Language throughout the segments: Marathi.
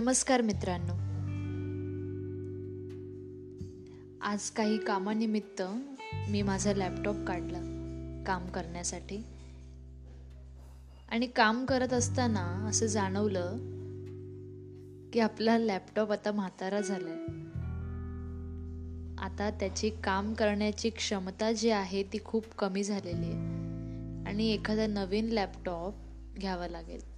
नमस्कार मित्रांनो. आज काही कामानिमित्त मी माझा लॅपटॉप काढला काम करण्यासाठी. आणि काम करत असताना असं जाणवलं की आपला लॅपटॉप आता म्हातारा झालाय. आता त्याची काम करण्याची क्षमता जी आहे ती खूप कमी झालेली आहे. आणि एखादा नवीन लॅपटॉप घ्यावा लागेल.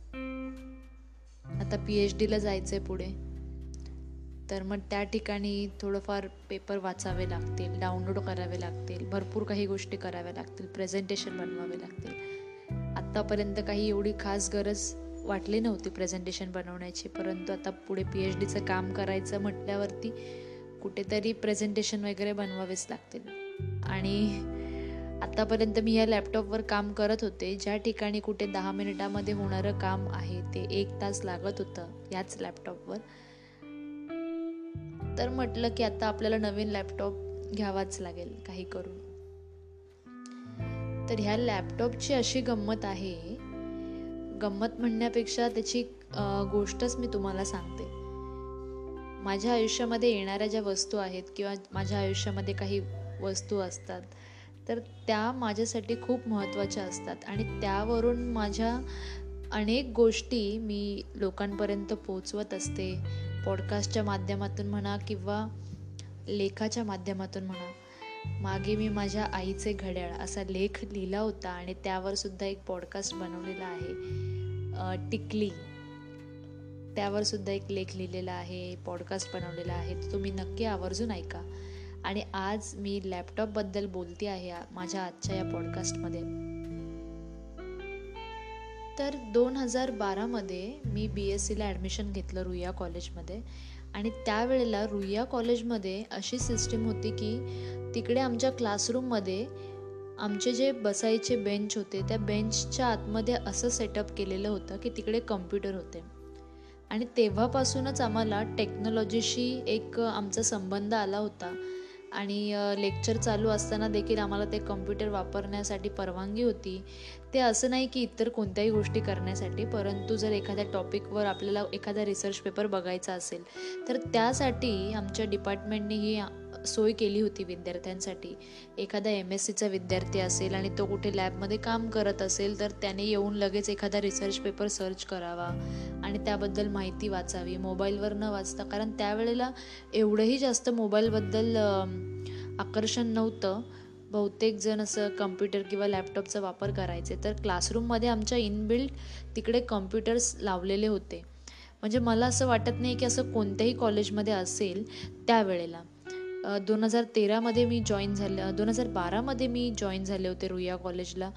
आता पी एच डीला जायचं आहे पुढे. तर मग त्या ठिकाणी थोडंफार पेपर वाचावे लागतील डाउनलोड करावे लागतील भरपूर काही गोष्टी कराव्या लागतील प्रेझेंटेशन बनवावे लागतील. आत्तापर्यंत काही एवढी खास गरज वाटली नव्हती प्रेझेंटेशन बनवण्याची परंतु आता पुढे पी एच डीचं काम करायचं म्हटल्यावरती कुठेतरी प्रेझेंटेशन वगैरे बनवावेच लागतील. आणि आत्तापर्यंत मी या लॅपटॉपवर काम करत होते. ज्या ठिकाणी कुठे दहा मिनिटामध्ये होणारं काम आहे ते एक तास लागत होतं याच लॅपटॉपवर तर म्हटलं की आता आपल्याला नवीन लॅपटॉप घ्यावाच लागेल काही करून. तर ह्या लॅपटॉपची अशी गंमत आहे. गंमत म्हणण्यापेक्षा त्याची गोष्टच मी तुम्हाला सांगते. माझ्या आयुष्यामध्ये येणाऱ्या ज्या वस्तू आहेत किंवा माझ्या आयुष्यामध्ये काही वस्तू असतात तर त्या माझ्यासाठी खूप महत्त्वाच्या असतात. आणि त्यावरून माझ्या अनेक गोष्टी मी लोकांपर्यंत पोचवत असते. पॉडकास्टच्या माध्यमातून म्हणा किंवा लेखाच्या माध्यमातून म्हणा. मागे मी माझ्या आईचे घड्याळ असा लेख लिहिला होता आणि त्यावर सुद्धा एक पॉडकास्ट बनवलेला आहे. टिकली. त्यावर सुद्धा एक लेख लिहिलेला आहे पॉडकास्ट बनवलेला आहे. तुम्ही नक्की आवर्जून ऐका. आणि आज मी लॅपटॉपबद्दल बोलते आहे माझ्या आजच्या या पॉडकास्टमध्ये तर दोन हजार बारामध्ये मी बी एस सीला ॲडमिशन घेतलं रुईया कॉलेजमध्ये आणि त्यावेळेला रुईया कॉलेजमध्ये अशी सिस्टीम होती की तिकडे आमच्या क्लासरूममध्ये आमचे जे बसायचे बेंच होते त्या बेंचच्या आतमध्ये असं सेटअप केलेलं होतं की तिकडे कम्प्युटर होते. आणि तेव्हापासूनच आम्हाला टेक्नॉलॉजीशी एक आमचा संबंध आला होता. आणि लेक्चर चालू असताना देखील आम्हाला ते कम्प्युटर वापरण्यासाठी परवानगी होती. ते असं नाही की इतर कोणत्याही गोष्टी करण्यासाठी परंतु जर एखाद्या टॉपिकवर आपल्याला एखादा रिसर्च पेपर बघायचा असेल तर त्यासाठी आमच्या डिपार्टमेंटने ही सोय केली होती विद्यार्थ्यांसाठी. एखादा एम एस सीचा विद्यार्थी असेल आणि तो कुठे लॅबमध्ये काम करत असेल तर त्याने येऊन लगेच एखादा रिसर्च पेपर सर्च करावा आणि त्याबद्दल माहिती वाचावी. मोबाईलवर न वाचता कारण त्यावेळेला एवढंही जास्त मोबाईलबद्दल आकर्षण नव्हतं. बहुतेक जण असं कम्प्युटर किंवा लॅपटॉपचा वापर करायचे. तर क्लासरूममध्ये आमच्या इनबिल्ट तिकडे कम्प्युटर्स लावलेले होते. म्हणजे मला असं वाटत नाही की असं कोणत्याही कॉलेजमध्ये असेल त्यावेळेला. दोन हजार तेरामध्ये मी जॉईन झाले दोन हजार बारामध्ये मी जॉईन झाले होते रुईया कॉलेजला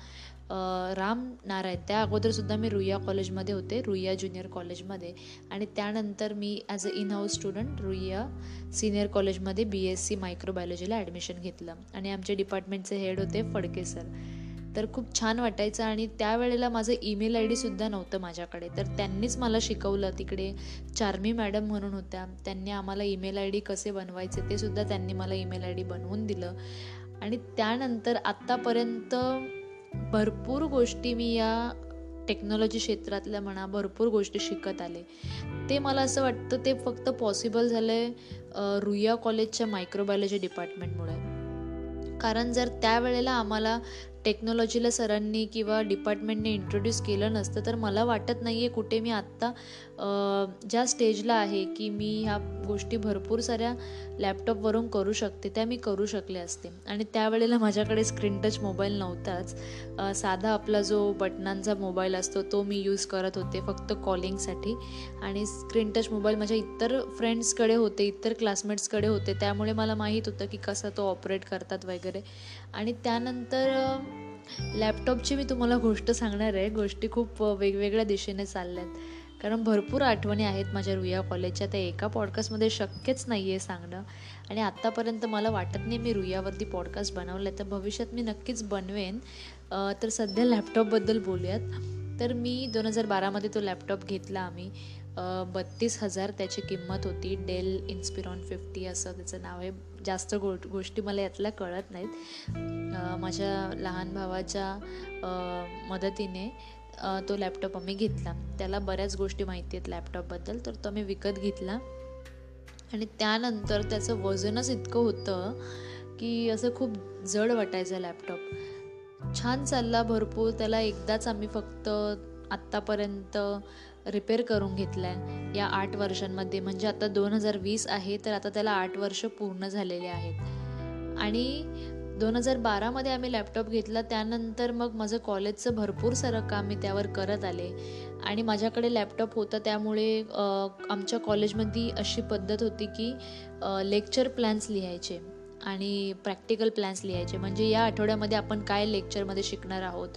राम नारायण त्या अगोदरसुद्धा मी रुईया कॉलेजमध्ये होते रुईया ज्युनियर कॉलेजमध्ये आणि त्यानंतर मी as a in house student Ruia senior कॉलेजमध्ये बी एस सी मायक्रोबायोलॉजीला ॲडमिशन घेतलं. आणि आमचे डिपार्टमेंटचे हेड होते फडके सर तर खूप छान वाटायचं आणि त्यावेळेला माझं ईमेल आय डीसुद्धा नव्हतं माझ्याकडे. तर त्यांनीच मला शिकवलं तिकडे चार्मी मॅडम म्हणून होत्या. त्यांनी आम्हाला ईमेल आय डी कसे बनवायचे ते सुद्धा त्यांनी मला ईमेल आय डी बनवून दिलं. आणि त्यानंतर आत्तापर्यंत भरपूर गोष्टी मी या टेक्नॉलॉजी क्षेत्रातल्या म्हणा भरपूर गोष्टी शिकत आले. ते मला असं वाटतं ते फक्त पॉसिबल झालं आहे रुईया कॉलेजच्या मायक्रोबायोलॉजी डिपार्टमेंटमुळे कारण जर त्यावेळेला आम्हाला टेक्नॉलॉजीला सरांनी किंवा डिपार्टमेंटने इंट्रोड्यूस केलं नसतं तर मला वाटत नाही आहे कुठे मी आत्ता ज्या स्टेजला आहे की मी ह्या गोष्टी भरपूर साऱ्या लॅपटॉपवरून करू शकते त्या मी करू शकले असते. आणि त्यावेळेला माझ्याकडे स्क्रीन टच मोबाईल नव्हताच. साधा आपला जो बटनांचा मोबाईल असतो तो मी यूज करत होते फक्त कॉलिंगसाठी आणि स्क्रीन टच मोबाईल माझ्या इतर फ्रेंड्सकडे होते इतर क्लासमेट्सकडे होते त्यामुळे मला माहीत होतं की कसा तो ऑपरेट करतात वगैरे. आणि त्यानंतर लॅपटॉपची मी तुम्हाला गोष्ट सांगणार आहे गोष्टी खूप वेगवेगळ्या दिशेने चालल्या आहेत कारण भरपूर आठवणी आहेत माझ्या रुया कॉलेजच्या त्या एका पॉडकास्टमध्ये शक्यच नाही आहे सांगणं. आणि आत्तापर्यंत मला वाटत नाही मी रुयावरती पॉडकास्ट बनवलं आहे तर भविष्यात मी नक्कीच बनवेन. तर सध्या लॅपटॉपबद्दल बोलूयात. तर मी दोन हजार बारामध्ये तो लॅपटॉप घेतला आम्ही. बत्तीस हजार त्याची किंमत होती. डेल इन्स्पिरॉन फिफ्टी असं त्याचं नाव आहे. जास्त गो गोष्टी मला यातल्या कळत नाहीत. माझ्या लहान भावाच्या मदतीने. तो लॅपटॉप आम्ही घेतला. त्याला बऱ्याच गोष्टी माहिती आहेत लॅपटॉपबद्दल तर तो आम्ही विकत घेतला. आणि त्यानंतर त्याचं वजनच इतकं होतं की असं खूप जड वाटायचं लॅपटॉप छान चालला भरपूर त्याला एकदाच आम्ही फक्त आत्तापर्यंत रिपेअर करून घेतला आहे या आठ वर्षांमध्ये म्हणजे आता दोन हजार वीस आहे तर आता त्याला आठ वर्ष पूर्ण झालेले आहेत. आणि दोन हजार बारामध्ये आम्ही लॅपटॉप घेतला. त्यानंतर मग माझं कॉलेजचं भरपूर सारं काम मी त्यावर करत आले. आणि माझ्याकडे लॅपटॉप होता. त्यामुळे आमच्या कॉलेजमध्ये अशी पद्धत होती की लेक्चर प्लॅन्स लिहायचे आणि प्रॅक्टिकल प्लॅन्स लिहायचे. म्हणजे या आठवड्यामध्ये आपण काय लेक्चरमध्ये शिकणार आहोत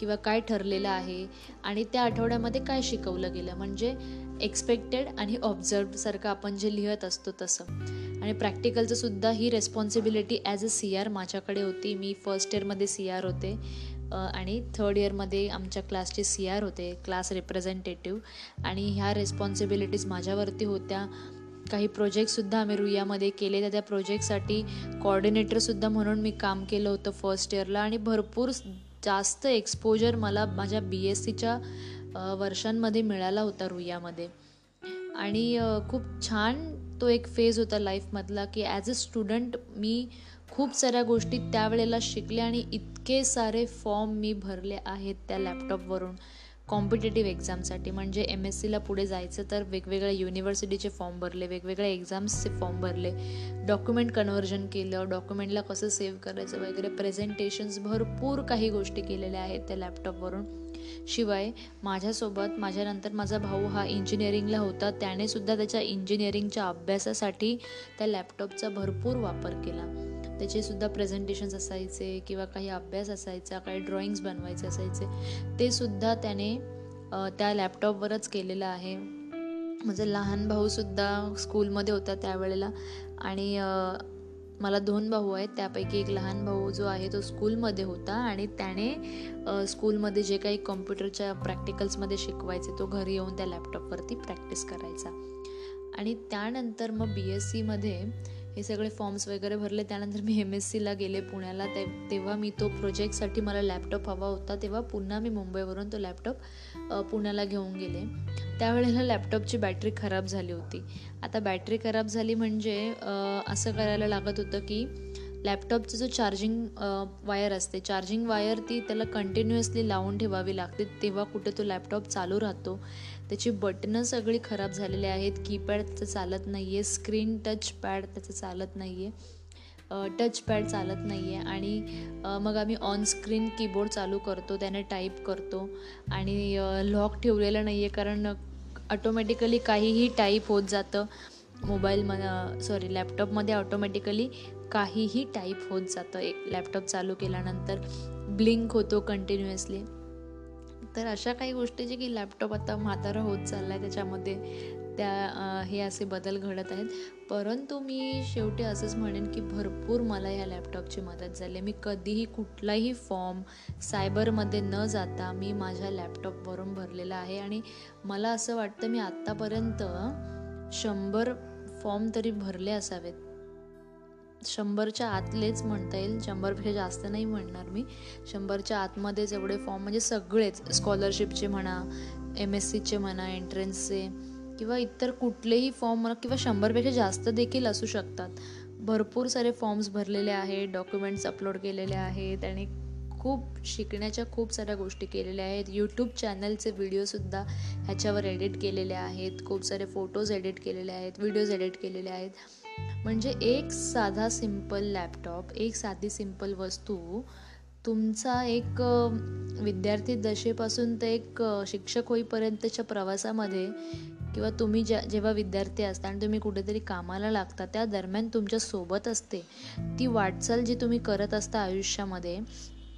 किंवा काय ठरलेलं आहे आणि त्या आठवड्यामध्ये काय शिकवलं गेलं. म्हणजे एक्सपेक्टेड आणि ऑब्झर्वसारखं आपण जे लिहत असतो तसं. आणि प्रॅक्टिकलचं सुद्धा ही responsibility as a C R माझ्याकडे होती. मी फर्स्ट इयरमध्ये सी आर होते. आणि थर्ड इयरमध्ये आमच्या क्लासचे सी आर होते क्लास रिप्रेझेंटेटिव्ह आणि ह्या रेस्पॉन्सिबिलिटीज माझ्यावरती होत्या. काही प्रोजेक्टसुद्धा आम्ही रुयामध्ये केले. तर त्या प्रोजेक्टसाठी कॉर्डिनेटरसुद्धा म्हणून मी काम केलं होतं फर्स्ट इयरला आणि भरपूर जास्त एक्सपोजर मला माझ्या बी एस सीच्या वर्षांमध्ये मिळाला होता रुयामध्ये. आणि खूप छान तो एक फेज होता लाईफमधला की ॲज अ स्टुडंट मी खूप साऱ्या गोष्टी त्यावेळेला शिकले आणि इतके सारे फॉर्म मी भरले आहेत त्या लॅपटॉपवरून कॉम्पिटेटिव्ह एक्झामसाठी म्हणजे एम एस सीला पुढे जायचं तर वेगवेगळ्या युनिव्हर्सिटीचे फॉर्म भरले वेगवेगळ्या एक्झाम्सचे फॉर्म भरले. डॉक्युमेंट कन्व्हर्जन केलं डॉक्युमेंटला कसं सेव्ह करायचं वगैरे प्रेझेंटेशन्स भरपूर काही गोष्टी केलेल्या आहेत त्या लॅपटॉपवरून शिवाय माझ्यासोबत माझ्यानंतर माझा भाऊ हा इंजिनिअरिंगला होता. त्याने सुद्धा त्याच्या इंजिनिअरिंगच्या अभ्यासासाठी त्या लॅपटॉपचा भरपूर वापर केला. त्याचे सुद्धा प्रेझेंटेशन्स असायचे किंवा काही अभ्यास असायचा काही ड्रॉइंग्स बनवायचे असायचे. ते सुद्धा त्याने त्या लॅपटॉपवरच केलेलं आहे. माझा लहान भाऊसुद्धा स्कूलमध्ये होता त्यावेळेला. आणि मला दोन भाऊ आहेत त्यापैकी एक लहान भाऊ जो आहे तो स्कूलमध्ये होता आणि त्याने स्कूलमध्ये जे काही कॉम्प्युटरच्या प्रॅक्टिकल्समध्ये शिकवायचे तो घरी येऊन त्या लॅपटॉपवरती प्रॅक्टिस करायचा. आणि त्यानंतर मग बी एस सीमध्ये हे सगळे फॉर्म्स वगैरे भरले त्यानंतर मी एम एस सीला गेले पुण्याला ते तेव्हा मी तो प्रोजेक्टसाठी मला लॅपटॉप हवा होता तेव्हा पुन्हा मी मुंबईवरून तो लॅपटॉप पुण्याला घेऊन गेले. त्यावेळेला लॅपटॉपची बॅटरी खराब झाली होती. आता बॅटरी खराब झाली म्हणजे असं करायला लागत होतं की लॅपटॉपचं जो चार्जिंग वायर असते चार्जिंग वायर ती त्याला कंटिन्युअसली लावून ठेवावी लागते तेव्हा कुठे तो लॅपटॉप चालू राहतो. त्याची बटनं सगळी खराब झालेली आहेत कीपॅड त्याचं चालत नाही आहे स्क्रीन टच पॅड त्याचं चालत नाही आहे टच पॅड चालत नाही आहे आणि मग आम्ही ऑनस्क्रीन कीबोर्ड चालू करतो त्याने टाईप करतो आणि लॉक ठेवलेलं नाही आहे कारण ऑटोमॅटिकली काहीही टाईप होत जातं. मोबाईलम सॉरी लॅपटॉपमध्ये ऑटोमॅटिकली काहीही टाईप होत जातं. एक लॅपटॉप चालू केल्यानंतर ब्लिंक होतो कंटिन्युअसली तर अशा काही गोष्टी जे की लॅपटॉप आता म्हातारा होत चालला आहे त्याच्यामध्ये. त्या हे असे बदल घडत आहेत. परंतु मी शेवटी असंच म्हणेन की भरपूर मला ह्या लॅपटॉपची मदत झाली. मी कधीही कुठलाही फॉर्म सायबरमध्ये न जाता मी माझ्या लॅपटॉपवरून भरलेला आहे. आणि मला असं वाटतं मी आत्तापर्यंत शंभर फॉर्म तरी भरले असावेत. शंभरच्या आतलेच म्हणता येईल. शंभरपेक्षा जास्त नाही म्हणणार मी. शंभरच्या आतमध्येच एवढे फॉर्म म्हणजे सगळेच. स्कॉलरशिपचे म्हणा एम एस सीचे म्हणा एंट्रन्सचे किंवा इतर कुठलेही फॉर्म म्हणा किंवा शंभरपेक्षा जास्त देखील असू शकतात. भरपूर सारे फॉर्म्स भरलेले आहेत डॉक्युमेंट्स अपलोड केलेले आहेत आणि खूप शिकण्याच्या खूप साऱ्या गोष्टी केलेल्या आहेत. यूट्यूब चॅनलचे व्हिडिओसुद्धा ह्याच्यावर एडिट केलेले आहेत. खूप सारे फोटोज एडिट केलेले आहेत व्हिडिओज एडिट केलेले आहेत. म्हणजे एक साधा सिंपल लॅपटॉप एक साधी सिंपल वस्तू तुमचा एक विद्यार्थी दशेपासून ते एक शिक्षक होईपर्यंतच्या प्रवासामध्ये किंवा तुम्ही ज्या जेव्हा विद्यार्थी असता आणि तुम्ही कुठेतरी कामाला लागता त्या दरम्यान तुमच्यासोबत असते. ती वाटचाल जी तुम्ही करत असता आयुष्यामध्ये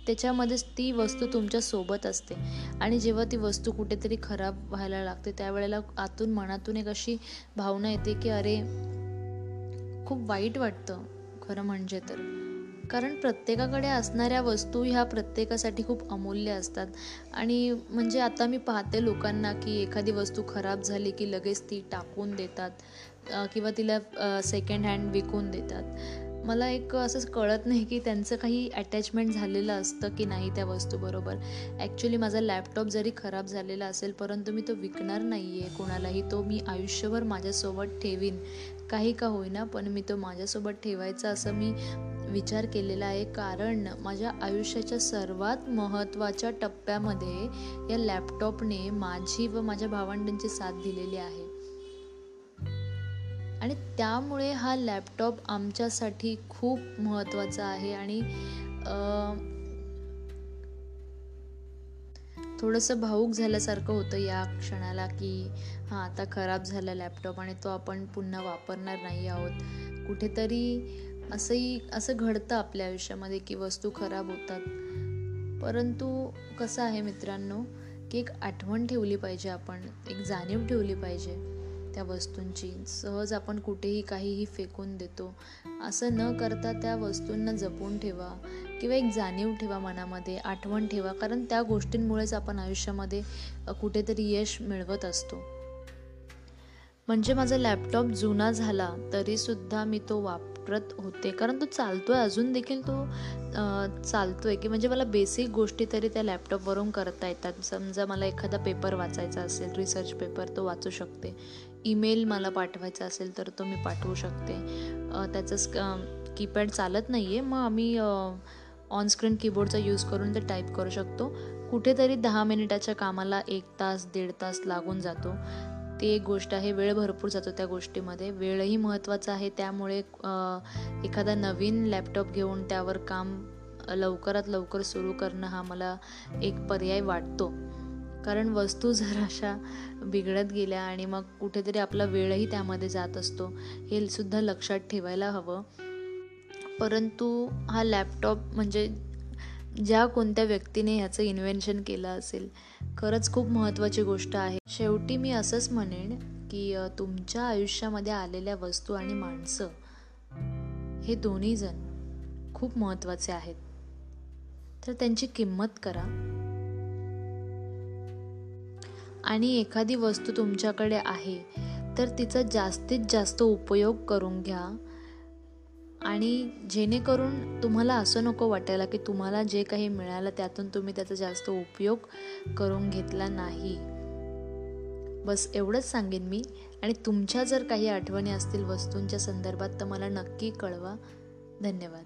त्याच्यामध्येच ती वस्तू तुमच्यासोबत असते. आणि जेव्हा ती वस्तू कुठेतरी खराब व्हायला लागते त्यावेळेला आतून मनातून एक अशी भावना येते की अरे खूप वाईट वाटतं. खरं म्हणजे तर. कारण प्रत्येकाकडे असणाऱ्या वस्तू ह्या प्रत्येकासाठी खूप अमूल्य असतात. आणि म्हणजे आता मी पाहते लोकांना की एखादी वस्तू खराब झाली की लगेच ती टाकून देतात किंवा तिला सेकंड हँड विकून देतात. मला एक असं कळत नाही की त्यांचं काही अटॅचमेंट झालेलं असतं की नाही त्या वस्तूबरोबर ॲक्च्युली माझा लॅपटॉप जरी खराब झालेला असेल परंतु मी तो विकणार नाही आहे कोणालाही तो मी आयुष्यभर माझ्यासोबत ठेवीन. काही का होईना पण मी तो माझ्यासोबत ठेवायचा असं मी विचार केलेला आहे. कारण माझ्या आयुष्याच्या सर्वात महत्त्वाच्या टप्प्यामध्ये या लॅपटॉपने माझी व माझ्या भावंडांची साथ दिलेली आहे. आणि त्यामुळे हा लॅपटॉप आमच्यासाठी खूप महत्त्वाचा आहे. आणि थोडंसं भाऊक झाल्यासारखं होतं या क्षणाला की हां आता खराब झाला लॅपटॉप आणि तो आपण पुन्हा वापरणार नाही आहोत. कुठेतरी असंही असं घडतं आपल्या आयुष्यामध्ये की वस्तू खराब होतात. परंतु कसं आहे मित्रांनो की एक आठवण ठेवली पाहिजे आपण एक जाणीव ठेवली पाहिजे त्या वस्तूंची. सहज आपण कुठेही काहीही फेकून देतो. असं न करता त्या वस्तूंना जपून ठेवा किंवा एक जाणीव ठेवा मनामध्ये आठवण ठेवा. कारण त्या गोष्टींमुळेच आपण आयुष्यामध्ये कुठेतरी यश मिळवत असतो. म्हणजे माझा लॅपटॉप जुना झाला तरीसुद्धा मी तो वाप वापरत होते. कारण तो चालतोय. अजून देखील तो चालतोय. की म्हणजे मला बेसिक गोष्टी तरी त्या लॅपटॉपवरून करता येतात. समजा मला एखादा पेपर वाचायचा असेल रिसर्च पेपर तो वाचू शकते. ईमेल मला पाठवायचा असेल तर तो मी पाठवू शकते. त्याचं कीपॅड चालत नाही आहे मग आम्ही ऑनस्क्रीन कीबोर्डचा यूज करून ते टाईप करू शकतो. कुठेतरी दहा मिनिटाच्या कामाला एक तास दीड तास लागून जातो. ती एक गोष्ट आहे वेळ भरपूर जातो त्या गोष्टीमध्ये. वेळही महत्त्वाचा आहे त्यामुळे एखादा नवीन लॅपटॉप घेऊन त्यावर काम लवकरात लवकर सुरू करणं हा मला एक पर्याय वाटतो. कारण वस्तू जर अशा बिघडत गेल्या आणि मग कुठेतरी आपला वेळही त्यामध्ये जात असतो हे सुद्धा लक्षात ठेवायला हवं. परंतु हा लॅपटॉप म्हणजे ज्या कोणत्या व्यक्तीने ह्याचं इन्व्हेन्शन केलं असेल खरंच खूप महत्त्वाची गोष्ट आहे. शेवटी मी असंच म्हणेन की तुमच्या आयुष्यामध्ये आलेल्या वस्तू आणि माणसं हे दोन्ही जण खूप महत्त्वाचे आहेत. तर त्यांची किंमत करा. आणि एखादी वस्तू तुमच्याकडे आहे तर तिचा जास्तीत जास्त उपयोग करून घ्या. आणि जेणेकरून तुम्हाला असं नको वाटायला की तुम्हाला जे काही मिळालं त्यातून तुम्ही त्याचा जास्त उपयोग करून घेतला नाही. बस एवढंच सांगेन मी. आणि तुमच्या जर काही आठवणी असतील वस्तूंच्या संदर्भात तर मला नक्की कळवा. धन्यवाद.